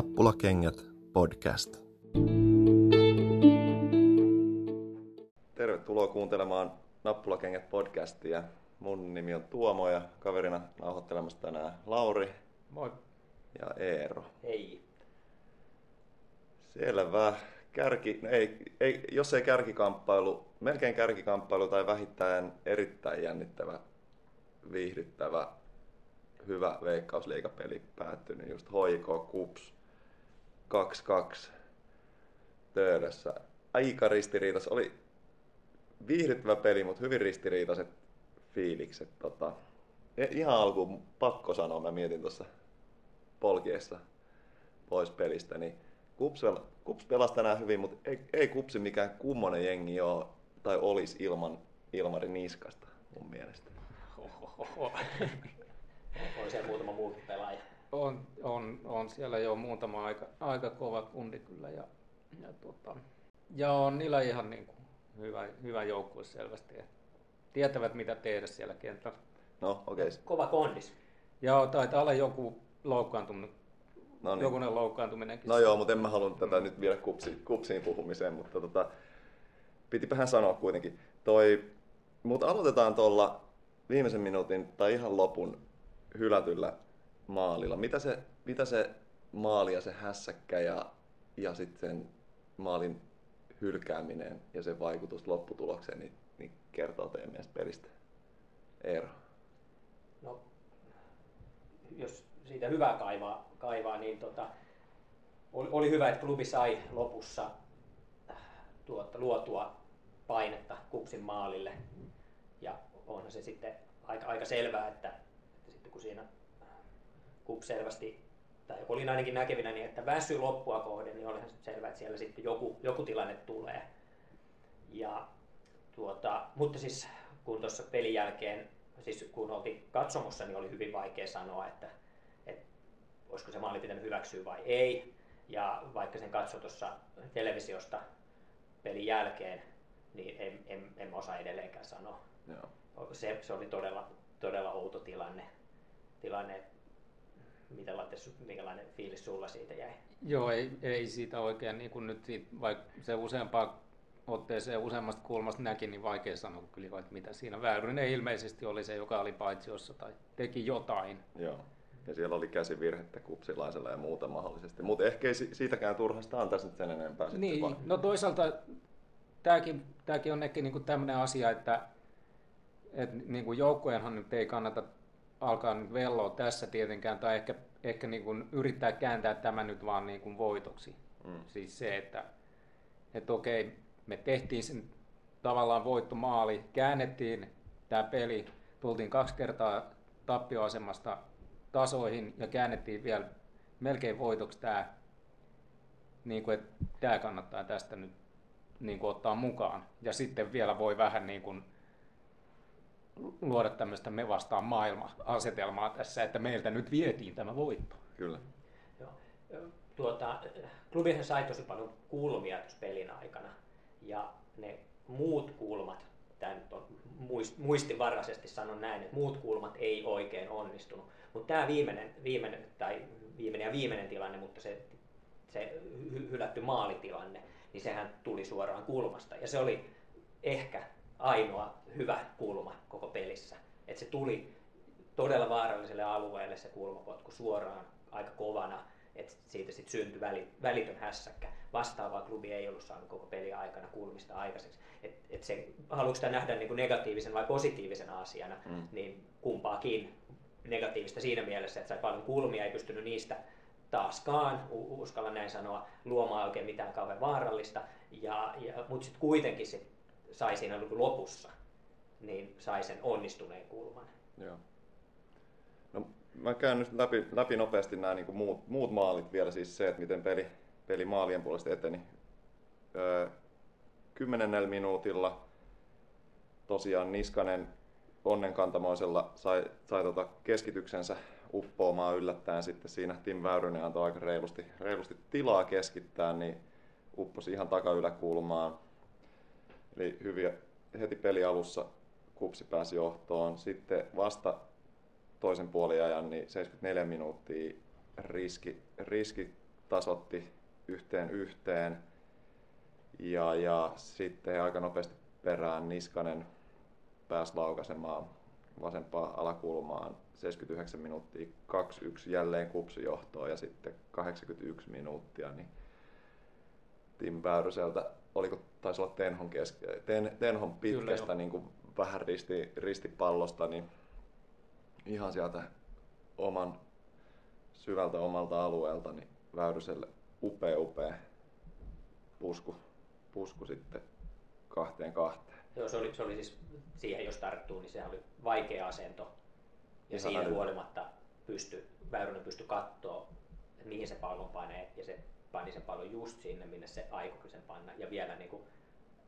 Nappulakengät podcast. Tervetuloa kuuntelemaan Nappulakengät podcastia. Mun nimi on Tuomo ja kaverina nauhoittelemassa tänään Lauri. Moi. Ja Eero. Hei. Selvä. Kärki, no ei, ei, jos ei kärkikamppailu, melkein kärkikamppailu tai vähittäin erittäin jännittävä, viihdyttävä, hyvä veikkausliikapeli päättynyt just HJK Kups 2-2 Töölössä. Aika ristiriitas. Oli viihdyttävä peli, mutta hyvin ristiriitaiset fiilikset. Tota, e, ihan alkuun pakko sanoa, mä mietin tuossa polkiessa pois pelistä, niin Kups, Kups pelasi tänään hyvin, mutta ei, ei Kupsi mikään kummonen jengi ole tai olisi ilman Ilmari Niskasta mun mielestä. on siellä muutama muukin pelaaja. On, on, on siellä jo muutama aika, aika kova kundi kyllä ja, ja, tota, ja on niillä ihan niin kuin hyvä, hyvä joukkue selvästi. Ja tietävät mitä tehdä siellä kentällä. No, okei. Okay. Kova kondis. Ja taitaa olla joku loukkaantuminen No niin. Jokunen loukkaantuminenkin. No joo, mutta en mä halunnut tätä nyt vielä kupsi, kupsiin puhumiseen, mutta tota, pitipähän sanoa kuitenkin. Toi, mutta aloitetaan tuolla viimeisen minuutin tai ihan lopun hylätyllä maalilla. Mitä se, mitä se maali ja se hässäkkä ja, ja sitten maalin hylkääminen ja sen vaikutus lopputulokseen niin, niin kertoo teidän mielestä pelistä? Eero. No, jos siitä hyvää kaivaa, kaivaa niin tota, oli, oli hyvä, että klubi sai lopussa tuota, luotua painetta Kupsin maalille. Ja onhan se sitten aika, aika selvää, että, että sitten kun siinä Kups selvästi, tai olin ainakin näkevinä, niin että väsy loppua kohden, niin olihan selvää, että siellä sitten joku, joku tilanne tulee. Ja, tuota, mutta siis kun tuossa pelin jälkeen, siis kun oltiin katsomossa, niin oli hyvin vaikea sanoa, että, että olisiko se maali pitänyt hyväksyä vai ei. Ja vaikka sen katso tuossa televisiosta pelin jälkeen, niin en, en, en osaa edelleenkään sanoa. Joo. Se, se oli todella, todella outo tilanne. tilanne mitä minkälainen fiilis sulla siitä jäi? Joo, ei, ei siitä oikein, niin kuin nyt siitä, vaikka se useampaa otteeseen useammasta kulmasta näki, niin vaikea sanoa kyllä, että mitä siinä. Väyrynen ilmeisesti oli se, joka oli paitsiossa tai teki jotain. Joo. Ja siellä oli käsivirhettä kupsilaisella ja muuta mahdollisesti. Mutta ehkä ei siitäkään turhasta antaisi nyt sen enempää. Niin, vaan. no toisaalta tämäkin, tämäkin on ehkä niinku tämmöinen asia, että et niinku joukkojenhan nyt ei kannata alkaa nyt velloa tässä tietenkään, tai ehkä, ehkä niinku yrittää kääntää tämä nyt vaan niinku voitoksi. Mm. Siis se, että et okei, me tehtiin sen tavallaan voittomaali, käännettiin tämä peli, tultiin kaksi kertaa tappioasemasta tasoihin ja käännettiin vielä melkein voitoksi tämä, niin kuin, että tämä kannattaa tästä nyt niin kuin, ottaa mukaan. Ja sitten vielä voi vähän niin kuin, luoda tämmöistä me vastaan maailma-asetelmaa tässä, että meiltä nyt vietiin tämä voitto. Kyllä. Joo. Tuota, klubihan sai tosi paljon kulmia tuossa pelin aikana ja ne muut kulmat, tämä nyt on muistivaraisesti sanon näin, että muut kulmat ei oikein onnistunut. Mutta tämä viimeinen, viimeinen, tai viimeinen ja viimeinen tilanne, mutta se, se hylätty maalitilanne, niin sehän tuli suoraan kulmasta. Ja se oli ehkä ainoa hyvä kulma koko pelissä. Että se tuli todella vaaralliselle alueelle se kulmapotku suoraan aika kovana, että siitä sitten syntyi väli, välitön hässäkkä. Vastaavaa klubi ei ollut saanut koko peli aikana kulmista aikaiseksi. Et, et se, haluatko sitä nähdä niin kuin negatiivisen vai positiivisena asiana, mm. niin kumpaakin negatiivista siinä mielessä, että sai paljon kulmia, ei pystynyt niistä taaskaan, uskalla näin sanoa, luomaan oikein mitään kauhean vaarallista, ja, ja, mutta sitten kuitenkin sit sai siinä lopussa, niin sai sen onnistuneen kulman. Joo. No, mä käyn nyt läpi, läpi nopeasti nämä niin muut, muut maalit vielä, siis se, että miten peli, peli maalien puolesta eteni. Öö, kymmenennellä minuutilla tosiaan Niskanen onnenkantamoisella sai, sai tota keskityksensä uppoamaan yllättäen sitten siinä Tim Väyrynen antoi aika reilusti, reilusti tilaa keskittää, niin upposi ihan takayläkulmaan. Eli hyviä, heti peli alussa kupsi pääsi johtoon. Sitten vasta toisen puoliajan, niin 74 minuuttia riski, riski tasotti yhteen yhteen. Ja, ja sitten aika nopeasti perään Niskanen pääsi laukaisemaan vasempaa alakulmaan 79 minuuttia 2-1 jälleen kupsijohtoon ja sitten 81 minuuttia niin Tim Väyryseltä, oliko taisi olla Tenhon, keske, Ten, Tenhon pitkästä Kyllä, niin kuin vähän risti, ristipallosta, niin ihan sieltä oman syvältä omalta alueelta niin Väyryselle upea upea pusku, pusku sitten kahteen kahteen. Joo, se oli, se oli siis siihen, jos tarttuu, niin se oli vaikea asento. Ja Ihan siitä älytä. huolimatta pysty, Väyrynen pystyi katsoa, että mihin se pallon panee, ja se pani sen pallon just sinne, minne se aikoi sen panna, ja vielä niin kuin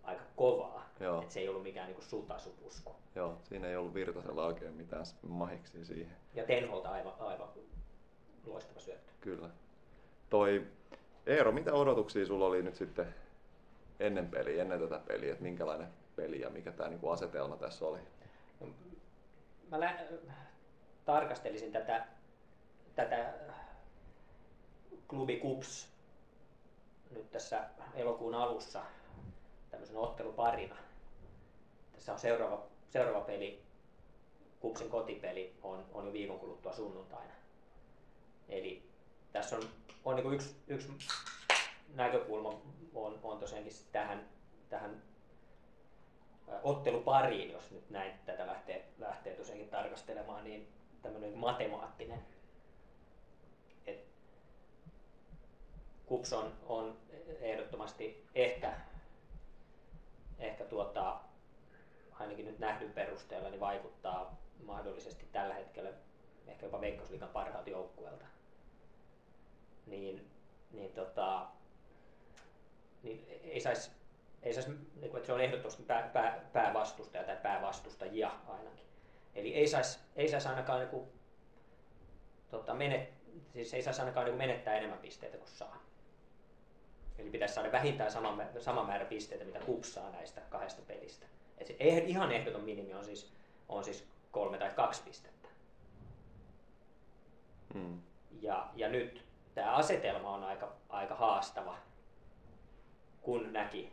aika kovaa. Joo. Että se ei ollut mikään niin sutasupusku. Joo, siinä ei ollut Virtasella oikein mitään mahiksi siihen. Ja Tenholta aivan, aivan loistava syöttö. Kyllä. Toi, Eero, mitä odotuksia sulla oli nyt sitten ennen peliä, ennen tätä peliä, että minkälainen peli ja mikä tämä niinku asetelma tässä oli? No, mä lä- tarkastelisin tätä, tätä klubi Kups nyt tässä elokuun alussa tämmöisen otteluparina. Tässä on seuraava, seuraava peli, Kupsin kotipeli, on, on jo viikon kuluttua sunnuntaina. Eli tässä on, on niin yksi, yksi näkökulma on, on tosiaankin tähän, tähän ottelupariin, jos nyt näin tätä lähtee, lähtee tosiaankin tarkastelemaan, niin tämmöinen matemaattinen. Et Kups on, on ehdottomasti ehkä, ehkä tuota, ainakin nyt nähdyn perusteella, niin vaikuttaa mahdollisesti tällä hetkellä ehkä jopa Veikkausliikan parhaat joukkueelta. Niin, niin, tota, niin ei saisi ei saisi, niin että se on ehdottomasti pää, pää, päävastustaja tai päävastustajia ainakin. Eli ei saisi, ei saisi ainakaan niin kuin, tota, menet, siis ei saisi ainakaan niin menettää enemmän pisteitä kuin saa. Eli pitäisi saada vähintään sama, sama määrä pisteitä, mitä kupsaa näistä kahdesta pelistä. Et se ihan ehdoton minimi on siis, on siis kolme tai kaksi pistettä. Hmm. Ja, ja nyt tämä asetelma on aika, aika haastava, kun näki,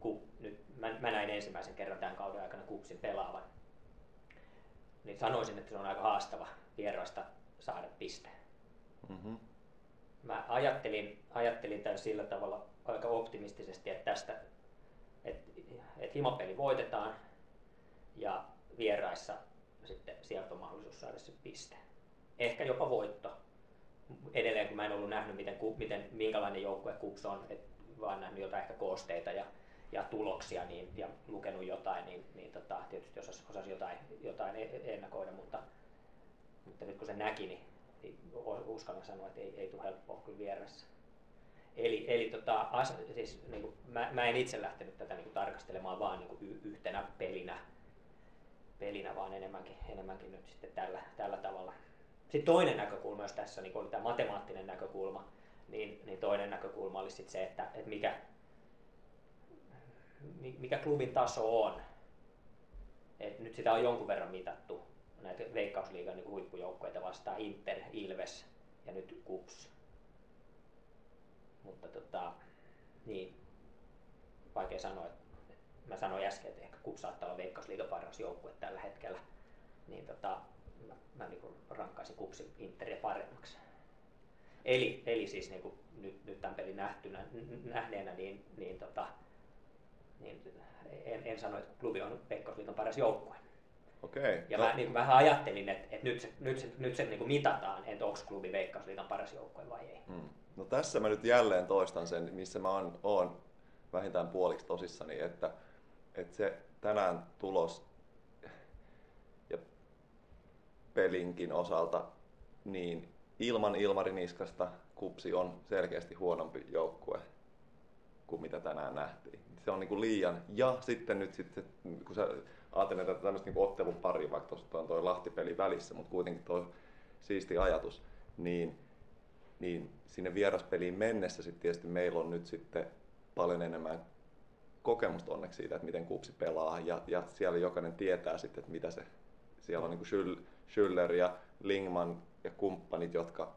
kun nyt mä, mä näin ensimmäisen kerran tämän kauden aikana kupsin pelaavan, niin sanoisin, että se on aika haastava vierasta saada piste. Mm-hmm mä ajattelin, ajattelin tämän sillä tavalla aika optimistisesti, että tästä, että, että himapeli voitetaan ja vieraissa sitten sieltä on mahdollisuus saada se piste. Ehkä jopa voitto. Edelleen kun mä en ollut nähnyt, miten, miten, minkälainen joukkue Kups on, et vaan nähnyt jotain ehkä koosteita ja, ja tuloksia niin, ja lukenut jotain, niin, niin tota, tietysti osasi, osasi jotain, jotain e-, ennakoida, mutta, mutta nyt kun se näki, niin niin uskallan sanoa, että ei, ei tule helppoa kyllä vieressä. Eli, eli tota, as, siis, niin kuin, mä, mä, en itse lähtenyt tätä niin kuin, tarkastelemaan vaan niin kuin, y, yhtenä pelinä, pelinä, vaan enemmänkin, enemmänkin nyt sitten tällä, tällä tavalla. Sitten toinen näkökulma, jos tässä niin oli tämä matemaattinen näkökulma, niin, niin toinen näkökulma olisi sitten se, että, että mikä, mikä klubin taso on. Et nyt sitä on jonkun verran mitattu näitä Veikkausliigan niin huippujoukkoita vastaan, Inter, Ilves ja nyt Kups. Mutta tota, niin, vaikea sanoa, että mä sanoin äsken, että ehkä Kups saattaa olla Veikkausliigan paras joukkue tällä hetkellä, niin tota, mä, mä niin rankkaisin Kupsin Interia paremmaksi. Eli, eli siis niin kuin nyt, nyt tämän pelin nähtynä, nähneenä, niin, niin, tota, niin en, en sano, että klubi on Veikkausliigan paras joukkue. Okei. Ja no. mä niin vähän ajattelin, että, että nyt se, nyt se, nyt se niin kuin mitataan, että onko klubi Veikkausliigan paras joukkue vai ei. Hmm. No tässä mä nyt jälleen toistan sen, missä mä oon, oon vähintään puoliksi tosissani, että, että se tänään tulos ja pelinkin osalta, niin ilman Ilmari Niskasta Kupsi on selkeästi huonompi joukkue kuin mitä tänään nähtiin. Se on niin kuin liian. Ja sitten nyt sitten, kun sä ajattelin tätä tämmöistä niin ottelun pari, vaikka tuossa on tuo Lahti-peli välissä, mutta kuitenkin tuo siisti ajatus, niin, niin sinne vieraspeliin mennessä sitten tietysti meillä on nyt sitten paljon enemmän kokemusta onneksi siitä, että miten kupsi pelaa ja, ja siellä jokainen tietää sitten, että mitä se, siellä on niin kuin Schüller ja Lingman ja kumppanit, jotka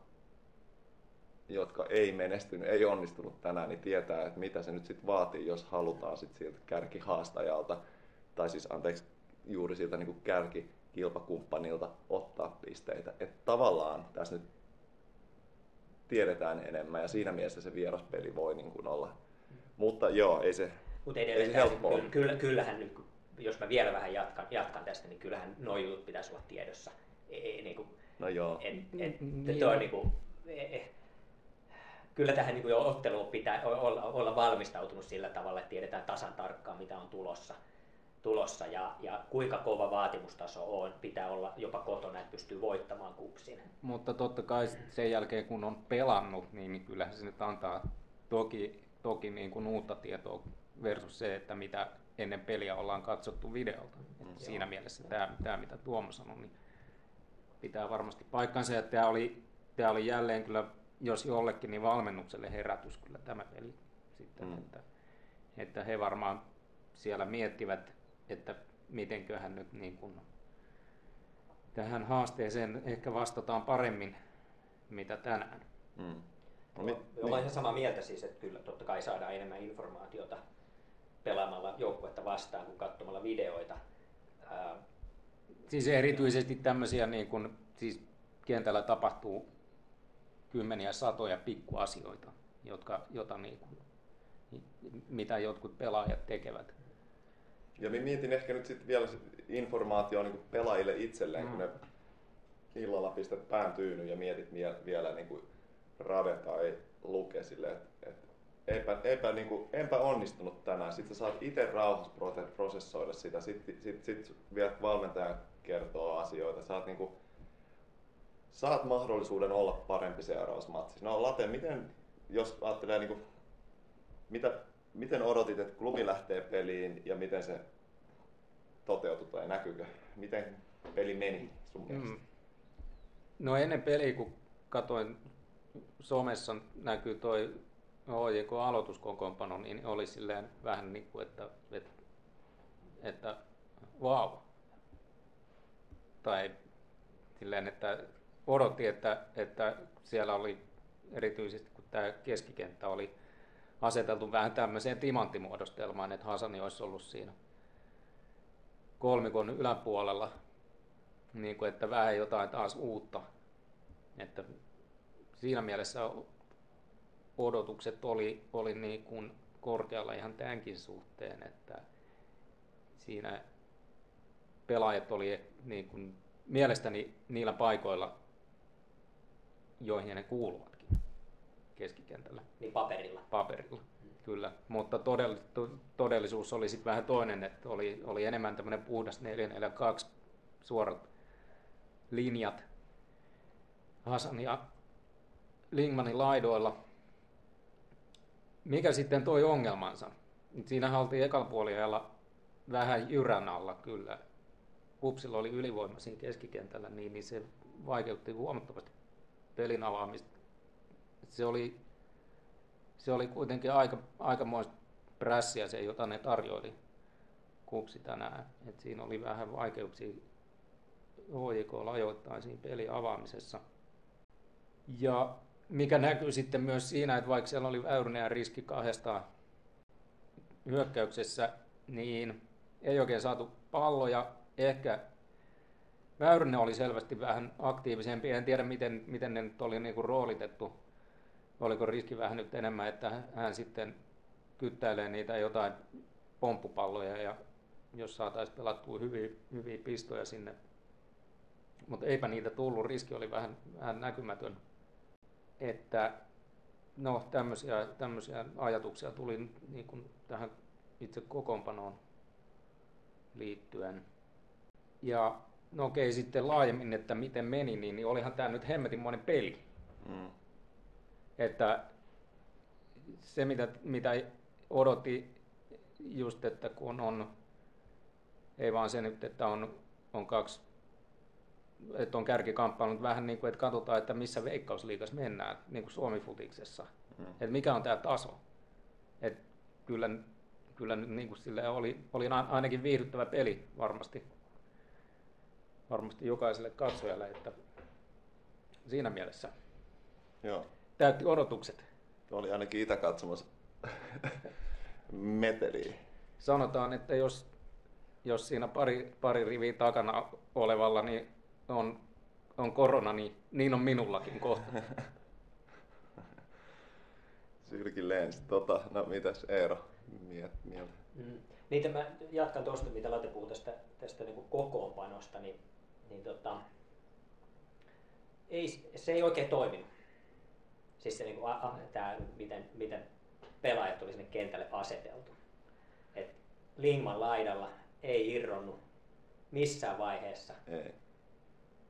jotka ei menestynyt, ei onnistunut tänään, niin tietää, että mitä se nyt sitten vaatii, jos halutaan sit siltä kärkihaastajalta, tai siis anteeksi, juuri siltä niin kärkikilpakumppanilta ottaa pisteitä. Että tavallaan tässä nyt tiedetään enemmän ja siinä mielessä se vieraspeli voi niin kuin olla. Mutta joo, ei se, Mutta edelleen, ei se helppoa. Kyllä, kyllähän nyt, jos mä vielä vähän jatkan, jatkan tästä, niin kyllähän nuo jutut pitäisi olla tiedossa. Ei, niin kuin, no joo. et, et, Niin. toi, niin kuin, eh, kyllä tähän niin kuin jo otteluun pitää olla, olla valmistautunut sillä tavalla, että tiedetään tasan tarkkaan, mitä on tulossa tulossa ja, ja kuinka kova vaatimustaso on, pitää olla jopa kotona, että pystyy voittamaan kupsin. Mutta totta kai sen jälkeen kun on pelannut, niin, kyllähän se nyt antaa toki, toki niin kuin uutta tietoa versus se, että mitä ennen peliä ollaan katsottu videolta. Et Mm. siinä mielessä tämä, tämä, mitä Tuomo sanoi, niin pitää varmasti paikkansa. Ja tämä oli, tämä oli jälleen kyllä, jos jollekin, niin valmennukselle herätys kyllä tämä peli sitten. Mm. Että, että he varmaan siellä miettivät, että mitenköhän nyt niin kuin tähän haasteeseen ehkä vastataan paremmin, mitä tänään. Mm. No, mi- Ollaan niin. ihan samaa mieltä siis, että kyllä totta kai saadaan enemmän informaatiota pelaamalla joukkuetta vastaan kuin katsomalla videoita. Ää, Siis erityisesti tämmöisiä, niin kun, siis kentällä tapahtuu kymmeniä satoja pikkuasioita, jotka, jota niin kun, mitä jotkut pelaajat tekevät. Ja mä mietin ehkä nyt sitten vielä sit informaatiota niin pelaajille itselleen, mm. kun ne illalla pistät pään tyynyyn ja mietit mie- vielä niin kuin Rade tai Luke sille, että et, eipä, eipä, niin kuin, enpä onnistunut tänään. Sitten sä saat itse rauhassa prosessoida sitä, sitten sit, sit vielä valmentaja kertoo asioita. Saat, niin kuin, saat mahdollisuuden olla parempi seuraavassa matsissa. No Late, miten, jos ajattelee niin kuin, mitä, miten odotit, että klubi lähtee peliin ja miten se toteutui tai näkyykö? Miten peli meni sun mielestä? Mm. No ennen peliä, kun katsoin somessa näkyy toi OJK aloituskokoonpano, niin oli silleen vähän niin kuin, että, että, että wow. Tai silleen, että odotti, että, että siellä oli erityisesti, kun tämä keskikenttä oli aseteltu vähän tämmöiseen timanttimuodostelmaan, että Hasani olisi ollut siinä kolmikon yläpuolella, niin kuin, että vähän jotain taas uutta. Että siinä mielessä odotukset oli, oli niin kuin korkealla ihan tämänkin suhteen, että siinä pelaajat oli niin kuin mielestäni niillä paikoilla, joihin ne kuuluvatkin keskikentällä niin paperilla. paperilla. Kyllä, mutta todell- to- todellisuus oli sitten vähän toinen, että oli, oli enemmän tämmöinen puhdas 442 suorat linjat Hasan ja Lingmanin laidoilla. Mikä sitten toi ongelmansa? Siinä oltiin ekalla puolella vähän jyrän alla kyllä. Kupsilla oli ylivoima siinä keskikentällä, niin, niin se vaikeutti huomattavasti pelin avaamista. Se oli se oli kuitenkin aika, aikamoista prässiä se, jota ne tarjoili kupsi tänään. Et siinä oli vähän vaikeuksia HJK ajoittain siinä pelin avaamisessa. Ja mikä näkyy sitten myös siinä, että vaikka siellä oli Väyrynen ja Riski kahdesta hyökkäyksessä, niin ei oikein saatu palloja. Ehkä Väyrynen oli selvästi vähän aktiivisempi. En tiedä, miten, miten ne nyt oli niinku roolitettu oliko riski vähän nyt enemmän, että hän sitten kyttäilee niitä jotain pomppupalloja ja jos saataisiin pelattua hyviä, hyviä pistoja sinne. Mutta eipä niitä tullut, riski oli vähän, vähän näkymätön. Että no tämmöisiä, tämmöisiä ajatuksia tuli niin kuin tähän itse kokoonpanoon liittyen. Ja no okei sitten laajemmin, että miten meni, niin, niin olihan tämä nyt hemmetinmoinen peli. Mm. Että se, mitä, mitä odotti just, että kun on, ei vaan se nyt, että on, on kaksi, että on kärkikamppailu, mutta vähän niin kuin, että katsotaan, että missä veikkausliigassa mennään, niin kuin Suomi-futiksessa. Mm. Että mikä on tämä taso. Että kyllä, kyllä nyt niin kuin sille oli, oli ainakin viihdyttävä peli varmasti, varmasti jokaiselle katsojalle, että siinä mielessä. Joo. täytti odotukset. Oli ainakin itäkatsomassa meteliä. Sanotaan, että jos, jos siinä pari, pari riviä takana olevalla niin on, on korona, niin, niin on minullakin kohta. Sylki lensi. Tota, no mitäs Eero miet, mieltä? Mm. Niitä mä jatkan tuosta, mitä Late puhui tästä, tästä niin kokoonpanosta, niin, niin tota, ei, se ei oikein toiminut. Siis se, niin kuin, a, a, tää, miten, miten pelaajat oli sinne kentälle aseteltu. Et Lingman laidalla ei irronnut missään vaiheessa. Ei.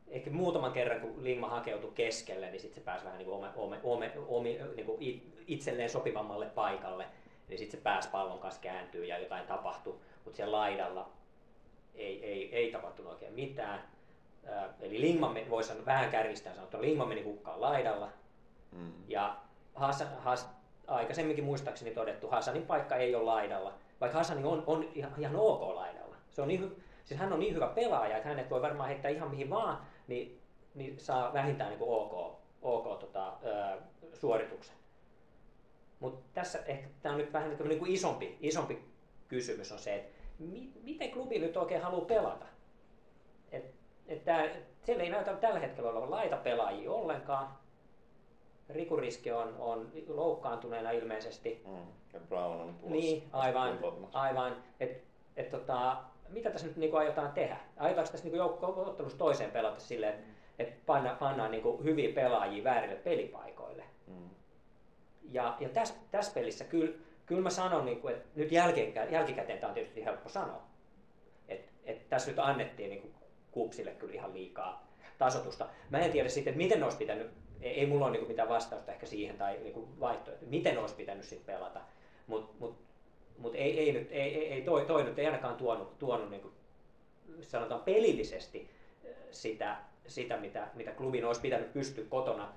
Ehkä muutaman kerran, kun Lingman hakeutui keskelle, niin sitten se pääsi vähän niin kuin ome, ome, ome, niin kuin itselleen sopivammalle paikalle. Eli sitten se pääsi pallon kanssa kääntyy ja jotain tapahtui. Mutta siellä laidalla ei, ei, ei tapahtunut oikein mitään. Eli Lingman, voisi sanoa vähän kärjistää sanoa, että Lingman meni hukkaan laidalla. Mm. Ja Hassan, Has, aikaisemminkin muistaakseni todettu, Hassanin paikka ei ole laidalla, vaikka Hassani on, on ihan, ihan ok laidalla. Se on niin, siis hän on niin hyvä pelaaja, että hänet voi varmaan heittää ihan mihin vaan, niin, niin saa vähintään niin kuin ok, ok tota, ö, suorituksen. Mutta tässä ehkä tämä on nyt vähän niin kuin isompi, isompi kysymys on se, että mi, miten klubi nyt oikein haluaa pelata. Et, et tää, siellä ei näytä tällä hetkellä olevan laita pelaajia ollenkaan. Rikuriski on, on loukkaantuneena ilmeisesti. Mm, ja Brown on tulossa. Niin, aivan. aivan. Et, et tota, mitä tässä nyt niinku aiotaan tehdä? Aiotaanko tässä niinku joukko-ottelussa toiseen pelata silleen, että et panna, pannaan niinku hyviä pelaajia väärille pelipaikoille? Mm. Ja, ja tässä täs pelissä kyllä, kyllä mä sanon, niinku, että nyt jälkikäteen, jälkikäteen tämä on tietysti helppo sanoa, että et tässä nyt annettiin niinku kupsille kyllä ihan liikaa tasotusta. Mä en tiedä sitten, että miten ne olisi pitänyt ei, mulla ole niin mitään vastausta ehkä siihen tai niin vaihtoehto, miten olisi pitänyt sitten pelata. Mutta mut, mut ei, ei, nyt, ei, ei, ei toi, toi nyt ei ainakaan tuonut, tuonut niin kuin, sanotaan pelillisesti äh, sitä, sitä mitä, mitä klubin olisi pitänyt pystyä kotona,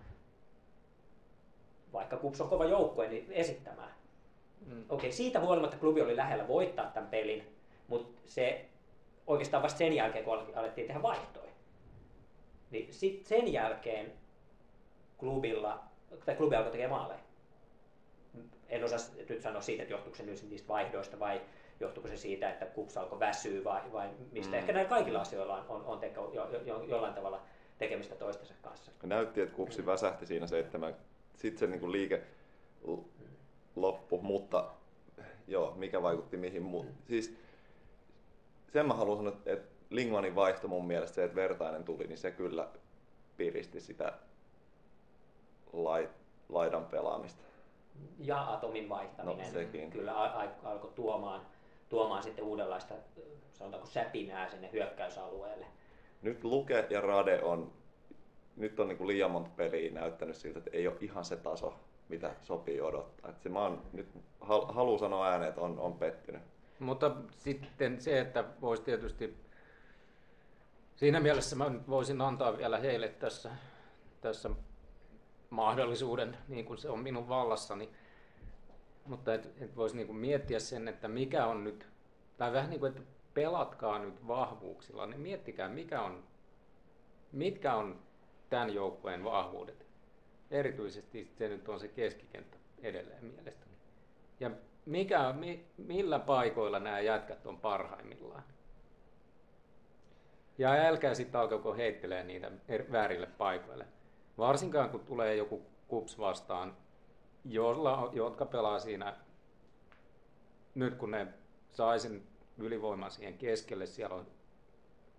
vaikka Kups on kova joukkue, niin esittämään. Mm. Okei, okay, siitä huolimatta klubi oli lähellä voittaa tämän pelin, mutta se oikeastaan vasta sen jälkeen, kun alettiin tehdä vaihtoja. Niin sit sen jälkeen klubilla, tai klubi alkoi tekemään maaleja. En osaa nyt sanoa siitä, että johtuuko se nyt niistä vaihdoista vai johtuuko se siitä, että Kups alkoi väsyä vai, vai mistä. Mm. Ehkä näillä kaikilla asioilla on, on, on teko, jo, jo, jollain tavalla tekemistä toistensa kanssa. Näytti, että Kupsi väsähti siinä seitsemän. Sitten se niin kuin liike loppu, mutta joo, mikä vaikutti mihin. Mm. Siis sen mä haluan sanoa, että Lingmanin vaihto mun mielestä se, että vertainen tuli, niin se kyllä piristi sitä laidan pelaamista. Ja atomin vaihtaminen no, sekin. kyllä alkoi tuomaan, tuomaan sitten uudenlaista sanotaanko säpinää sinne hyökkäysalueelle. Nyt Luke ja Rade on, nyt on niin kuin liian monta peliä näyttänyt siltä, että ei ole ihan se taso, mitä sopii odottaa. Että se, mä oon, nyt haluan sanoa ääneen, että on, on pettynyt. Mutta sitten se, että voisi tietysti, siinä mielessä mä voisin antaa vielä heille tässä, tässä mahdollisuuden, niin kuin se on minun vallassani. Mutta et, et voisi niin miettiä sen, että mikä on nyt, tai vähän niin kuin, että pelatkaa nyt vahvuuksilla, niin miettikää, mikä on, mitkä on tämän joukkueen vahvuudet. Erityisesti se nyt on se keskikenttä edelleen mielestäni. Ja mikä, mi, millä paikoilla nämä jätkät on parhaimmillaan. Ja älkää sitten alkako heittelee niitä er, väärille paikoille. Varsinkaan kun tulee joku kups vastaan, jolla, jotka pelaa siinä, nyt kun ne saisin ylivoiman siihen keskelle, siellä on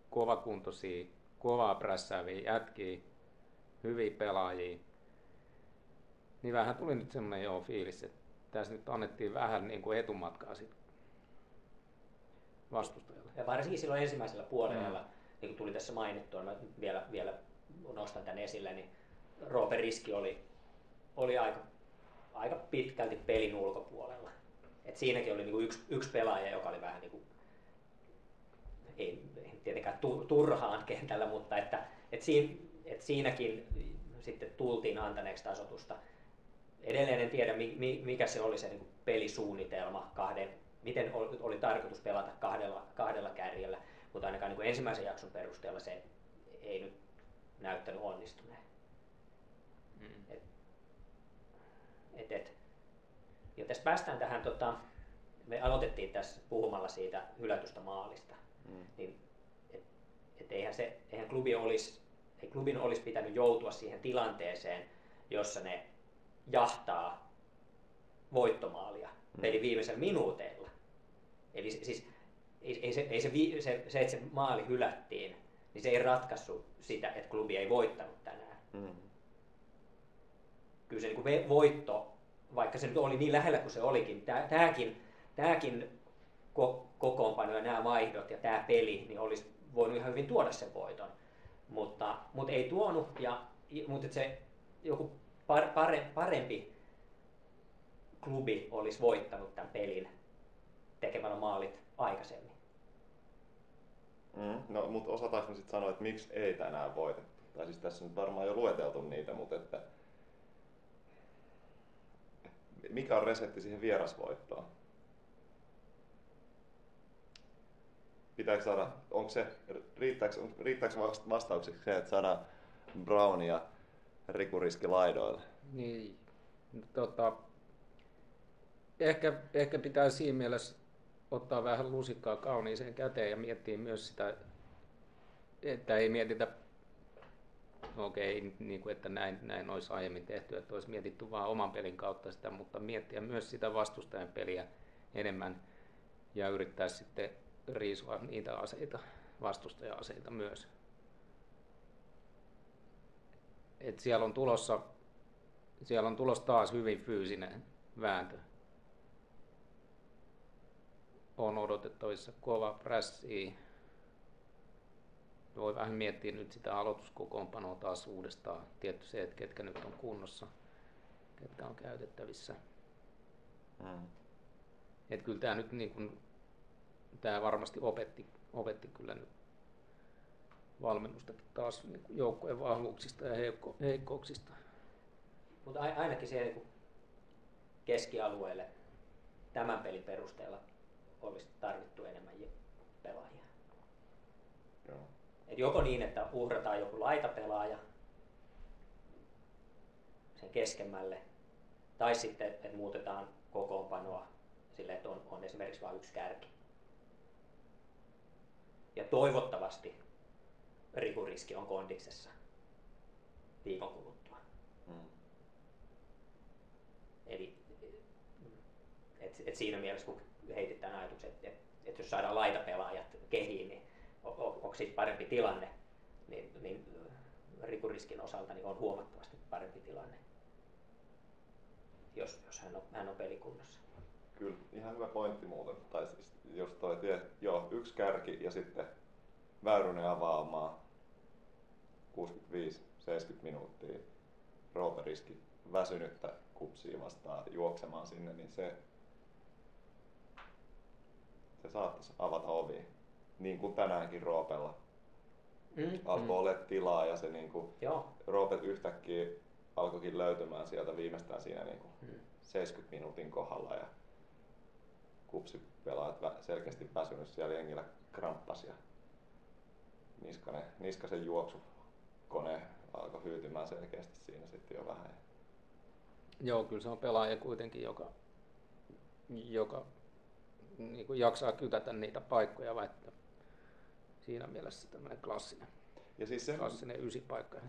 kovakuntoisia, kovaa prässääviä jätkiä, hyviä pelaajia, niin vähän tuli nyt semmoinen joo fiilis, että tässä nyt annettiin vähän niin kuin etumatkaa sit vastustajalle. Ja varsinkin silloin ensimmäisellä puolella, mm. niin kuin tuli tässä mainittua, mä vielä, vielä nostan tämän esille, niin Roope Riski oli, oli aika, aika pitkälti pelin ulkopuolella. Et siinäkin oli niinku yksi, yksi pelaaja, joka oli vähän niinku, ei, ei tietenkään turhaan kentällä, mutta että, et siinä, et siinäkin sitten tultiin antaneeksi tasotusta. Edelleen en tiedä, mikä se oli se niin pelisuunnitelma, kahden, miten oli, tarkoitus pelata kahdella, kahdella kärjellä, mutta ainakaan niin ensimmäisen jakson perusteella se ei nyt näyttänyt onnistuneen. Et, et. Ja tässä päästään tähän, tota, me aloitettiin tässä puhumalla siitä hylätystä maalista, mm. niin et, et eihän, se, eihän klubi olisi, ei klubin olisi pitänyt joutua siihen tilanteeseen, jossa ne jahtaa voittomaalia mm. peli viimeisellä minuuteilla. Eli siis ei, ei, se, ei se, se, se, että se maali hylättiin, niin se ei ratkaisu sitä, että klubi ei voittanut tänään. Mm. Kyllä se niin voitto, vaikka se nyt oli niin lähellä kuin se olikin, tämäkin, tämäkin kokoonpano ja nämä vaihdot ja tämä peli, niin olisi voinut ihan hyvin tuoda sen voiton. Mutta, mutta ei tuonut, ja, mutta se joku pare, parempi klubi olisi voittanut tämän pelin tekemällä maalit aikaisemmin. Mm, no, mutta osataanko sitten sanoa, että miksi ei tänään voitettu? Tai siis tässä nyt varmaan jo lueteltu niitä, mutta että mikä on resepti siihen vierasvoittoon? Pitääkö saada, onko se, riittääkö, riittääkö vastaukseksi se, että saadaan Brownia rikuriski laidoille? Niin, tota, ehkä, ehkä pitää siinä mielessä ottaa vähän lusikkaa kauniiseen käteen ja miettiä myös sitä, että ei mietitä, okei, niin kuin, että näin, näin olisi aiemmin tehty, että olisi mietitty vain oman pelin kautta sitä, mutta miettiä myös sitä vastustajan peliä enemmän ja yrittää sitten riisua niitä aseita, vastustaja-aseita myös. Et siellä on tulossa siellä on tulossa taas hyvin fyysinen vääntö on odotettavissa kova prässi. Voi vähän miettiä nyt sitä aloituskokoonpanoa taas uudestaan. Tietty se, että ketkä nyt on kunnossa, ketkä on käytettävissä. Mm. Et kyllä tämä nyt niin kuin, tämä varmasti opetti, opetti kyllä nyt valmennusta taas niin joukkojen vahvuuksista ja heikko, heikkouksista. Mutta ainakin siellä niin keskialueelle tämän pelin perusteella olisi tarvittu enemmän pelaajia. Joo. Et joko niin, että uhrataan joku laitapelaaja sen keskemmälle, tai sitten, että muutetaan kokoonpanoa sille, että on, on esimerkiksi vain yksi kärki. Ja toivottavasti rikuriski on kondiksessa viikon kuluttua. Hmm. Eli et, et siinä mielessä, kun heitit tämän ajatuksen, että, että, että jos saadaan laitapelaajat kehiin, niin on, on, onko siitä parempi tilanne, niin, niin rikuriskin osalta niin on huomattavasti parempi tilanne, jos, jos hän, on, hän on pelikunnossa. Kyllä, ihan hyvä pointti muuten. Tai siis, jos toi, tie, joo, yksi kärki ja sitten Väyrynen avaamaan 65-70 minuuttia. Rooperiski väsynyttä kupsia vastaan juoksemaan sinne, niin se se saattaisi avata ovi. Niin kuin tänäänkin Roopella. Mm, alkoi mm. olla tilaa ja se niin kuin, Roopet yhtäkkiä alkoikin löytymään sieltä viimeistään siinä niin kuin mm. 70 minuutin kohdalla ja kupsi pelaajat selkeästi väsynyt siellä jengillä kramppas ja niskanen, niskasen juoksukone alkoi hyytymään selkeästi siinä sitten jo vähän. Joo, kyllä se on pelaaja kuitenkin, joka, joka niin kuin jaksaa kytätä niitä paikkoja, vaikka siinä mielessä tämmöinen klassinen, ja siis se, klassinen ysipaikka. Se,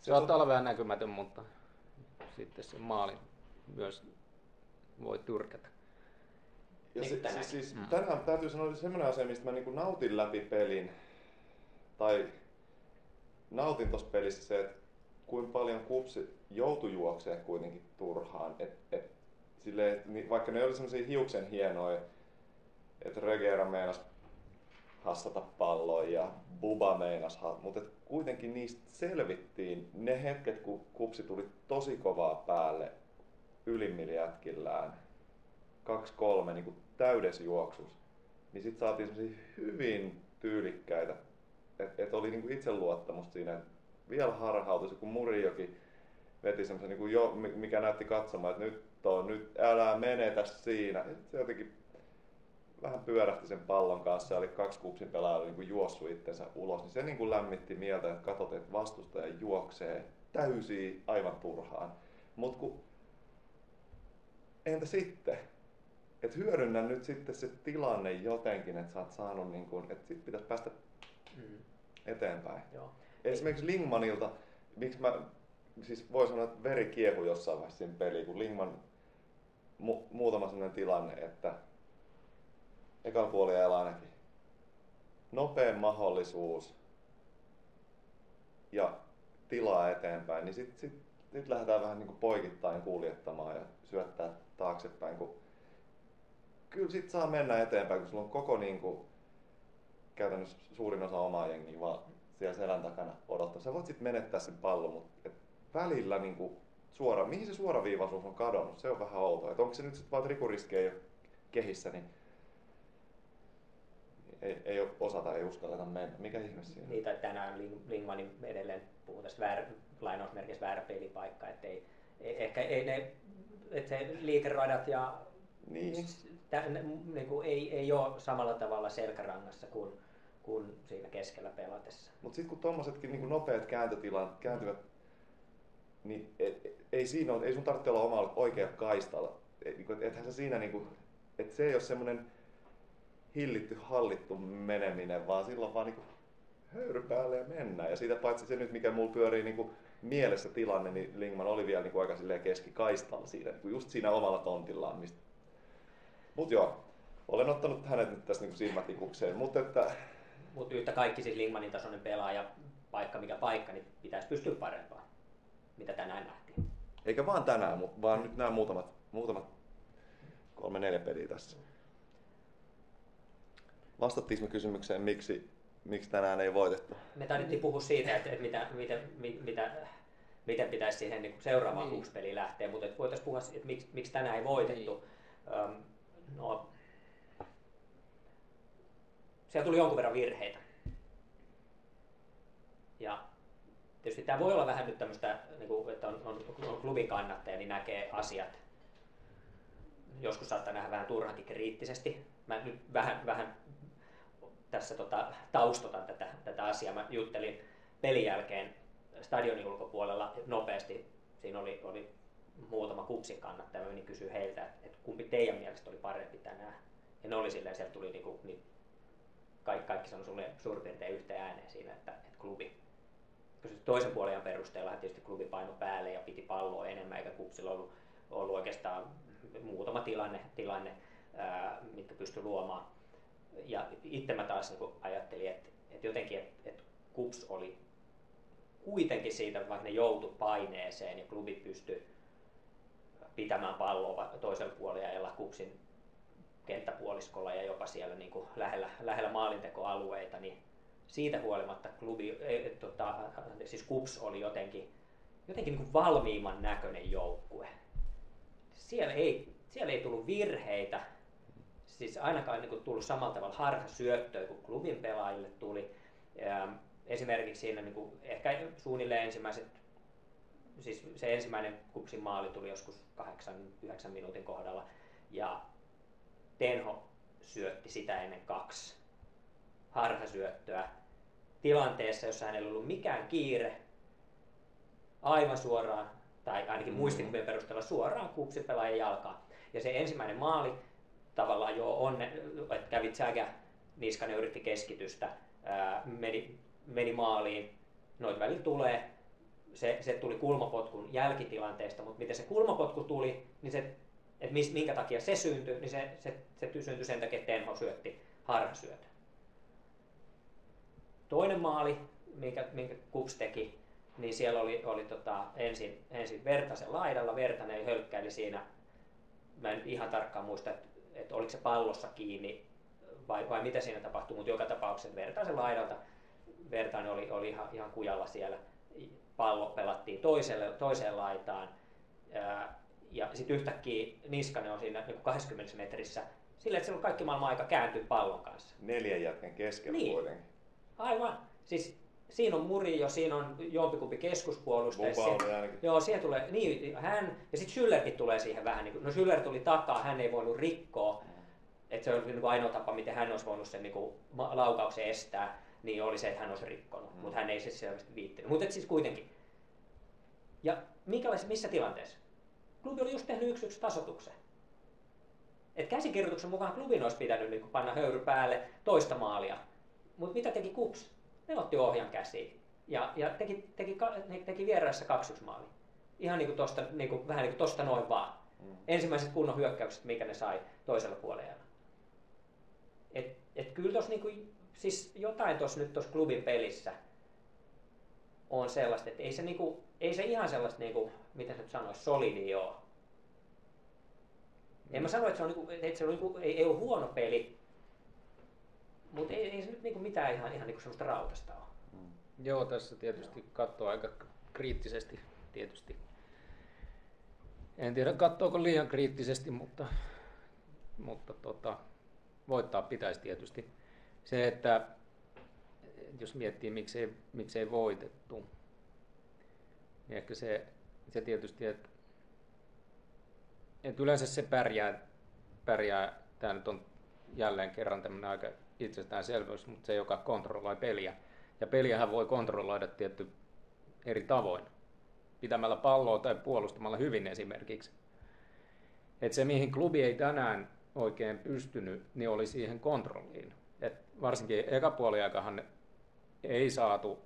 se saattaa olla vähän näkymätön, mutta sitten se maali myös voi tyrkätä. Ja se, siis, siis mm. tänään täytyy sanoa, että semmoinen asia, mistä mä niin nautin läpi pelin, tai nautin tuossa pelissä se, että kuinka paljon kupsi joutui juoksemaan kuitenkin turhaan. Et, et, silleen, niin vaikka ne oli semmoisia hiuksen hienoja että Regera meinas hassata palloa ja Buba meinas, mutta kuitenkin niistä selvittiin ne hetket, kun kupsi tuli tosi kovaa päälle ylimmillä jätkillään, 2-3 niin täydessä juoksussa, niin sitten saatiin hyvin tyylikkäitä, että et oli niin kuin itseluottamusta siinä, että vielä harhautui, kun Murijoki veti semmoisen, niin kuin jo, mikä näytti katsomaan, että nyt on, nyt älä menetä siinä. Se jotenkin vähän pyörähti sen pallon kanssa oli kaksi kupsin pelaajaa niin juossut itsensä ulos, niin se niin kuin lämmitti mieltä, että katsot, että vastustaja juoksee täysin aivan turhaan. Mutta kun entä sitten? Et hyödynnä nyt sitten se tilanne jotenkin, että sä oot saanut, niin kun, että sit pitäisi päästä Mm. eteenpäin. Joo. Esimerkiksi Lingmanilta, miksi mä, siis voi sanoa, että veri kiehui jossain vaiheessa siinä peliin, kun Lingman, mu, muutama sellainen tilanne, että ekalla puolella ainakin nopea mahdollisuus ja tilaa eteenpäin, niin sitten sit, sit lähdetään vähän niin kuin poikittain kuljettamaan ja syöttää taaksepäin, kun kyllä sit saa mennä eteenpäin, kun sulla on koko niin kuin, käytännössä suurin osa omaa jengiä vaan siellä selän takana odottaa. Sä voit sitten menettää sen pallon, mutta et välillä niin kuin suora, mihin se suoraviivaisuus on kadonnut, se on vähän outoa. Et onko se nyt sitten vaan, että rikuriski ei ole kehissä, niin ei, ei osata, ei uskalleta mennä. Mikä ihme siinä? Niitä tänään Ling- Lingmanin edelleen puhuu tästä väärä, lainausmerkissä väärä pelipaikka, että ei, ei, ehkä ei ne, että se liikeradat ja Niin. tä, ne, niin kuin ei, ei ole samalla tavalla selkärangassa kuin, kuin siinä keskellä pelatessa. Mutta sitten kun tuommoisetkin niin nopeat kääntötilat kääntyvät, niin et, et, ei siinä ole, ei sun tarvitse olla omalla oikea kaistalla. Et, niin kuin, ethän se siinä niinku, et se ei ole semmoinen hillitty, hallittu meneminen, vaan silloin vaan niinku höyry päälle ja mennään. Ja siitä paitsi se nyt, mikä mulla pyörii niinku mielessä tilanne, niin Lingman oli vielä niinku aika silleen keskikaistalla siinä, niinku just siinä omalla tontillaan. Mistä... Mut joo, olen ottanut hänet nyt tässä niinku silmätikukseen, mutta että Mutta yhtä kaikki siis Lingmanin tasoinen pelaaja, paikka mikä paikka, niin pitäisi pystyä parempaan, mitä tänään nähtiin. Eikä vaan tänään, mutta vaan nyt nämä muutamat, muutamat kolme neljä peliä tässä. Vastattiinko me kysymykseen, miksi, miksi tänään ei voitettu? Me taidettiin puhua siitä, että, että mitä, mitä, mi- mitä, miten pitäisi siihen niin seuraavaan Niin. niin. peliin lähteä, mutta että voitaisiin puhua, siitä, että miksi, miksi tänään ei voitettu. Öm, no, siellä tuli jonkun verran virheitä. Ja tietysti tämä voi olla vähän nyt tämmöistä, niin kuin, että on, on, on klubin kannattaja, niin näkee asiat joskus saattaa nähdä vähän turhankin kriittisesti. Mä nyt vähän, vähän tässä tota, taustotan tätä, tätä asiaa. Mä juttelin pelin jälkeen stadionin ulkopuolella nopeasti. Siinä oli, oli muutama kupsin kannattaja. Mä menin kysyä heiltä, että, että kumpi teidän mielestä oli parempi tänään. Ja ne oli silleen, sieltä tuli niinku, niin kaikki, kaikki sanoi sulle suurin piirtein yhteen ääneen siinä, että, että klubi. Koska toisen puolen perusteella tietysti klubi paino päälle ja piti palloa enemmän, eikä kupsilla ollut, ollut oikeastaan muutama tilanne, tilanne ää, mitkä pystyi luomaan. Ja itse mä taas niin ajattelin, että, että jotenkin, että, että KUPS oli kuitenkin siitä, vaikka ne joutu paineeseen ja klubi pystyi pitämään palloa toisella puolella ja KUPSin kenttäpuoliskolla ja jopa siellä niin kuin lähellä, lähellä maalintekoalueita, niin siitä huolimatta klubi, e, tota, siis KUPS oli jotenkin, jotenkin niin kuin valmiimman näköinen joukkue. Siellä ei, siellä ei tullut virheitä, siis ainakaan niin kuin tullut samalla tavalla harhasyöttöä kuin klubin pelaajille tuli. Ja esimerkiksi siinä niin kuin ehkä suunnilleen ensimmäiset, siis se ensimmäinen kupsin maali tuli joskus 8-9 minuutin kohdalla. Ja Tenho syötti sitä ennen kaksi harhasyöttöä tilanteessa, jossa hänellä ei ollut mikään kiire, aivan suoraan, tai ainakin muistikuvien perusteella suoraan kupsipelaajan jalkaan. Ja se ensimmäinen maali tavallaan jo on, että kävi Zaga, Niskanen yritti keskitystä, ää, meni, meni maaliin, noit välillä tulee, se, se tuli kulmapotkun jälkitilanteesta, mutta miten se kulmapotku tuli, niin se, että minkä takia se syntyi, niin se, se, se syntyi sen takia, että Tenho syötti harhasyötä. Toinen maali, minkä, minkä Kups teki, niin siellä oli, oli tota, ensin, ensin Vertasen laidalla, Vertanen hölkkäili siinä, mä en ihan tarkkaan muista, että, että oliko se pallossa kiinni vai, vai mitä siinä tapahtui, mutta joka tapauksessa Vertasen laidalta Vertainen oli, oli ihan, ihan kujalla siellä, pallo pelattiin toiselle, toiseen laitaan, ja sitten yhtäkkiä Niskanen on siinä niin 20 metrissä, sillä että siellä on kaikki maailman aika kääntyy pallon kanssa. Neljän jätkän keskellä Niin. kuitenkin. Aivan. Siis siinä on Murillo, siinä on jompikumpi keskuspuolustaja. Joo, siihen tulee, niin hän, ja sitten Schüllerkin tulee siihen vähän, niin kuin, no Schüller tuli takaa, hän ei voinut rikkoa, että se on niin kuin ainoa tapa, miten hän olisi voinut sen niin kuin, laukauksen estää, niin oli se, että hän olisi rikkonut, Mm. mutta hän ei siis selvästi viittinyt. Mutta siis kuitenkin. Ja minkälaisessa, missä tilanteessa? Klubi oli just tehnyt yksi yksi tasotuksen. Et käsikirjoituksen mukaan klubin olisi pitänyt niin panna höyry päälle toista maalia. Mutta mitä teki Kups? Ne otti ohjan käsiin ja, ja teki, teki, teki, teki vieraissa 2-1 maali. Ihan niin kuin tosta, niin kuin, vähän niin kuin tosta noin vaan. Mm. Ensimmäiset kunnon hyökkäykset, mikä ne sai toisella puolella. Et, et kyllä tos niinku, siis jotain tuossa nyt tuossa klubin pelissä on sellaista, että ei se, niinku, ei se ihan sellaista, niinku, miten se nyt sanoisi, solidi ole. Mm. En mä sano, että se on, niinku, että se on, niinku, ei, ei ole huono peli, mutta ei, ei se nyt niinku mitään ihan, ihan niinku sellaista rautasta ole. Mm. Joo, tässä tietysti katsoo aika kriittisesti tietysti. En tiedä katsoako liian kriittisesti, mutta, mutta tota, voittaa pitäisi tietysti. Se, että jos miettii miksei, miksei voitettu, niin ehkä se, se tietysti, että, että yleensä se pärjää, pärjää, tämä nyt on jälleen kerran tämmöinen aika itsestäänselvyys, mutta se, joka kontrolloi peliä. Ja peliähän voi kontrolloida tietty eri tavoin, pitämällä palloa tai puolustamalla hyvin esimerkiksi. että se, mihin klubi ei tänään oikein pystynyt, niin oli siihen kontrolliin. Et varsinkin ekapuoliaikahan ei saatu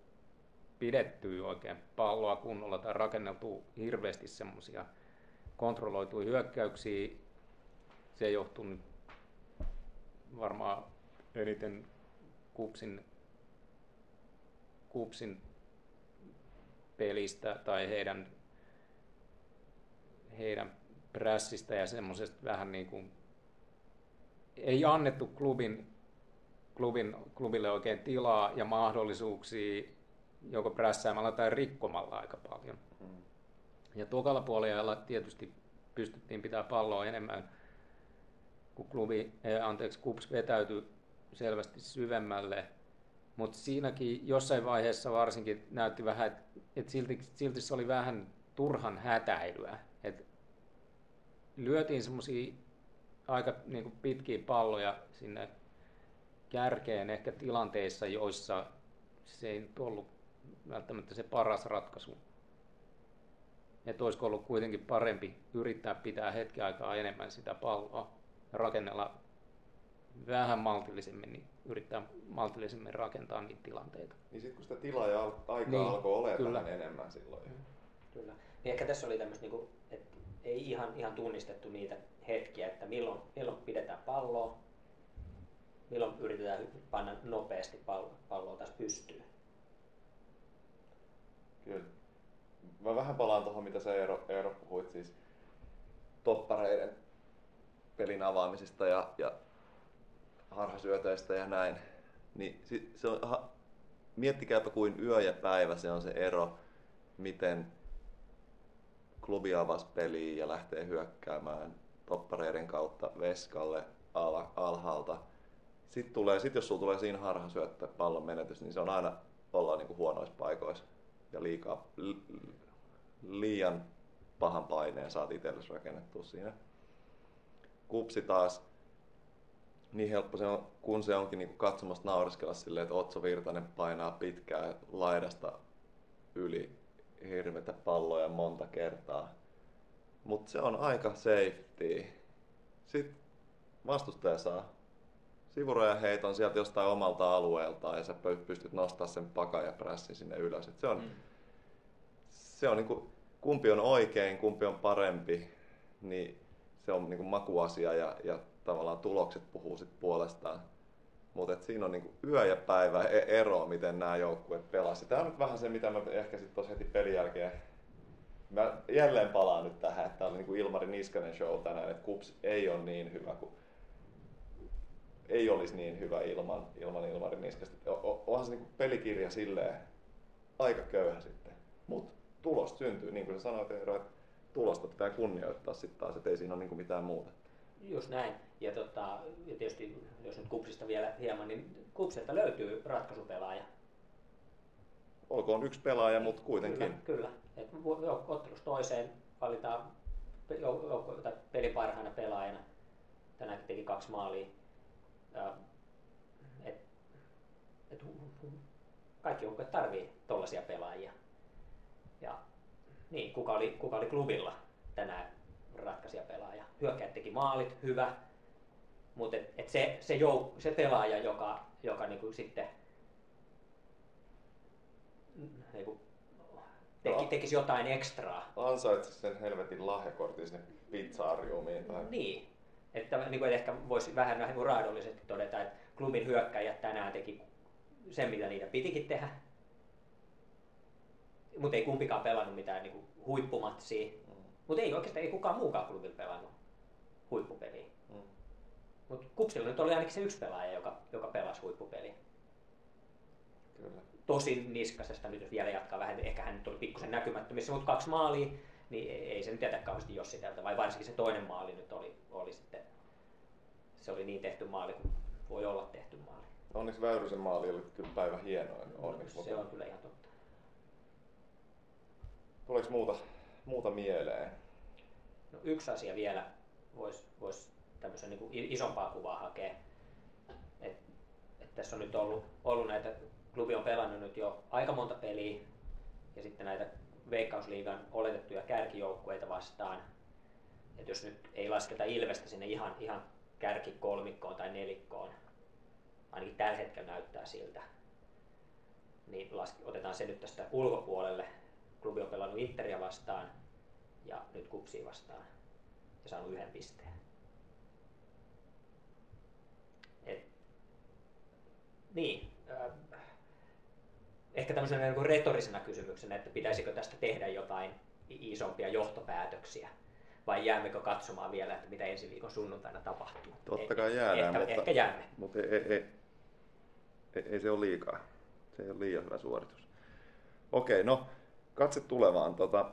pidettyä oikein palloa kunnolla tai rakenneltu hirveästi semmoisia kontrolloituja hyökkäyksiä. Se johtui varmaan eniten Kupsin, Kupsin pelistä tai heidän, heidän prässistä ja semmoisesta vähän niin kuin ei annettu klubin, klubin, klubille oikein tilaa ja mahdollisuuksia joko prässäämällä tai rikkomalla aika paljon. Mm. Ja tokalla puolella tietysti pystyttiin pitää palloa enemmän, kun klubi, eh, anteeksi, KUPS vetäytyi selvästi syvemmälle. Mutta siinäkin jossain vaiheessa varsinkin näytti vähän, että et silti, silti se oli vähän turhan hätäilyä. Et lyötiin semmoisia aika niin kuin pitkiä palloja sinne kärkeen ehkä tilanteissa, joissa se ei nyt ollut välttämättä se paras ratkaisu. Että olisiko ollut kuitenkin parempi yrittää pitää hetki aikaa enemmän sitä palloa ja rakennella vähän maltillisemmin, niin yrittää maltillisemmin rakentaa niitä tilanteita. Niin sitten kun sitä tilaa ja aikaa niin, alkoi olemaan kyllä. vähän enemmän silloin. Kyllä. Niin ehkä tässä oli tämmöistä, niin että ei ihan, ihan tunnistettu niitä hetkiä, että milloin, milloin pidetään palloa, milloin yritetään panna nopeasti pallo, palloa taas pystyyn. Kyllä. Mä vähän palaan tuohon, mitä sä Eero, Eero puhuit, siis toppareiden pelin avaamisesta ja, ja harhasyötöistä ja näin. Niin se on, aha, miettikääpä kuin yö ja päivä se on se ero, miten klubi avasi peliä ja lähtee hyökkäämään toppareiden kautta veskalle al- alhaalta. Sitten tulee, sit jos sulla tulee siinä harhasyöttö pallon menetys, niin se on aina ollaan niin kuin huonoissa paikoissa ja liikaa, liian pahan paineen saat itsellesi rakennettua siinä. Kupsi taas, niin helppo se on, kun se onkin niin katsomasta nauriskella silleen, että Otso Virtanen painaa pitkää laidasta yli hirvetä palloja monta kertaa mutta se on aika safety. Sitten vastustaja saa sivurajan heiton sieltä jostain omalta alueelta ja sä pystyt nostamaan sen pakan ja prässin sinne ylös. Et se on, mm. se on niinku, kumpi on oikein, kumpi on parempi, niin se on niinku makuasia ja, ja tavallaan tulokset puhuu sit puolestaan. Mutta siinä on niinku yö ja päivä e-, ero, miten nämä joukkueet pelasivat. Tämä on nyt vähän se, mitä mä ehkä sitten heti pelin jälkeen mä jälleen palaan nyt tähän, että tämä oli niin kuin Ilmari Niskanen show tänään, että Kups ei ole niin hyvä kuin ei olisi niin hyvä ilman, ilman Ilmari Niskasta. Onhan se niin kuin pelikirja silleen aika köyhä sitten. Mutta tulos syntyy, niin kuin sä sanoit Eero, että tulosta pitää kunnioittaa sitten taas, että ei siinä ole niin kuin mitään muuta. Just näin. Ja, tota, ja tietysti, jos nyt Kupsista vielä hieman, niin Kupsilta löytyy ratkaisupelaaja. Olkoon yksi pelaaja, mutta kuitenkin. Kyllä, kyllä. Et ottelusta toiseen valitaan pelin parhaana pelaajana. Tänäänkin teki kaksi maalia. Et, et, kaikki joukkueet tarvii tollaisia pelaajia. Ja niin, kuka oli, kuka oli klubilla tänään ratkaisija pelaaja. Hyökkäät teki maalit, hyvä. Mutta et, et se, se, jouk, se pelaaja, joka, joka niinku sitten niinku, teki, No. tekisi jotain ekstraa. Ansaitsi sen helvetin lahjakortin sinne pizzaariumiin tai... Niin. Että niin kuin ehkä voisi vähän vähän niin raadollisesti todeta, että klubin hyökkäjät tänään teki sen, mitä niitä pitikin tehdä. Mutta ei kumpikaan pelannut mitään niin kuin huippumatsia. Mm. Mutta ei oikeastaan ei kukaan muukaan klubilla pelannut huippupeliä. Mm. Mutta Kupsilla nyt oli ainakin se yksi pelaaja, joka, joka pelasi huippupeliä. Kyllä. Tosin Niskasesta nyt jos vielä jatkaa vähän, ehkä hän nyt oli pikkusen näkymättömissä, mutta kaksi maalia, niin ei se nyt jätä kauheasti jossitelta, vai varsinkin se toinen maali nyt oli, oli sitten, se oli niin tehty maali kuin voi olla tehty maali. Onneksi Väyrysen maali oli kyllä päivän hienoin. Onneksi, se on kyllä ihan totta. tuleeko muuta, muuta mieleen? No, yksi asia vielä voisi vois tämmöisen niin isompaa kuvaa hakea. Et, et tässä on nyt ollut, ollut näitä, klubi on pelannut nyt jo aika monta peliä ja sitten näitä Veikkausliigan oletettuja kärkijoukkueita vastaan. Et jos nyt ei lasketa Ilvestä sinne ihan, ihan kärkikolmikkoon tai nelikkoon, ainakin tällä hetkellä näyttää siltä, niin laske, otetaan se nyt tästä ulkopuolelle. Klubi on pelannut Interia vastaan ja nyt Kupsia vastaan ja saanut yhden pisteen. Et, niin, ehkä tämmöisenä niin kuin retorisena kysymyksenä, että pitäisikö tästä tehdä jotain isompia johtopäätöksiä vai jäämmekö katsomaan vielä, että mitä ensi viikon sunnuntaina tapahtuu. Totta kai jäädään, ehkä, mutta- ehkä jäämme. Mutta ei, ei, ei, ei, ei se ole liikaa. Se ei ole liian hyvä suoritus. Okei, no katse tulevaan. Tota,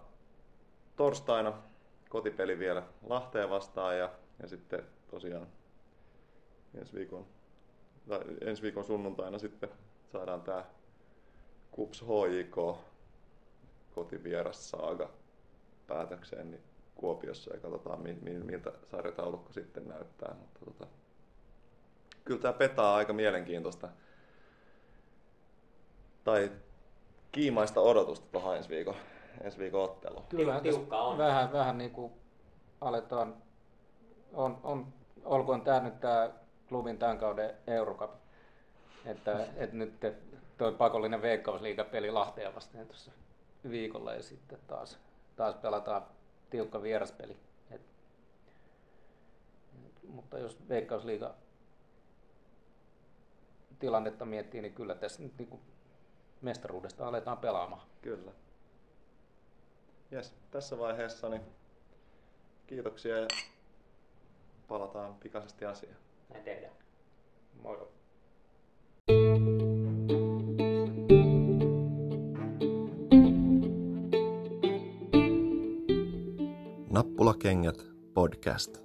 torstaina kotipeli vielä Lahteen vastaan ja, ja sitten tosiaan ensi viikon, tai ensi viikon sunnuntaina sitten saadaan tämä KUPS HJK kotivieras saaga päätökseen niin Kuopiossa ja katsotaan mi- mi- miltä sarjataulukko sitten näyttää. Mutta tota, kyllä tämä petaa aika mielenkiintoista tai kiimaista odotusta tuohon ensi viikon, ensi viikon otteluun. Kyllähän tiukka tässä on. Vähän, vähän niin kuin aletaan, on, on, olkoon tämä nyt tämä klubin tämän kauden Eurocup, että, että nyt toi pakollinen veikkausliigapeli Lahtea vastaan tuossa viikolla ja sitten taas, taas pelataan tiukka vieraspeli. Et, mutta jos veikkausliiga tilannetta miettii, niin kyllä tässä nyt niin kuin mestaruudesta aletaan pelaamaan. Kyllä. Yes, tässä vaiheessa niin kiitoksia ja palataan pikaisesti asiaan. Näin tehdään. Moro. Nappulakengät podcast.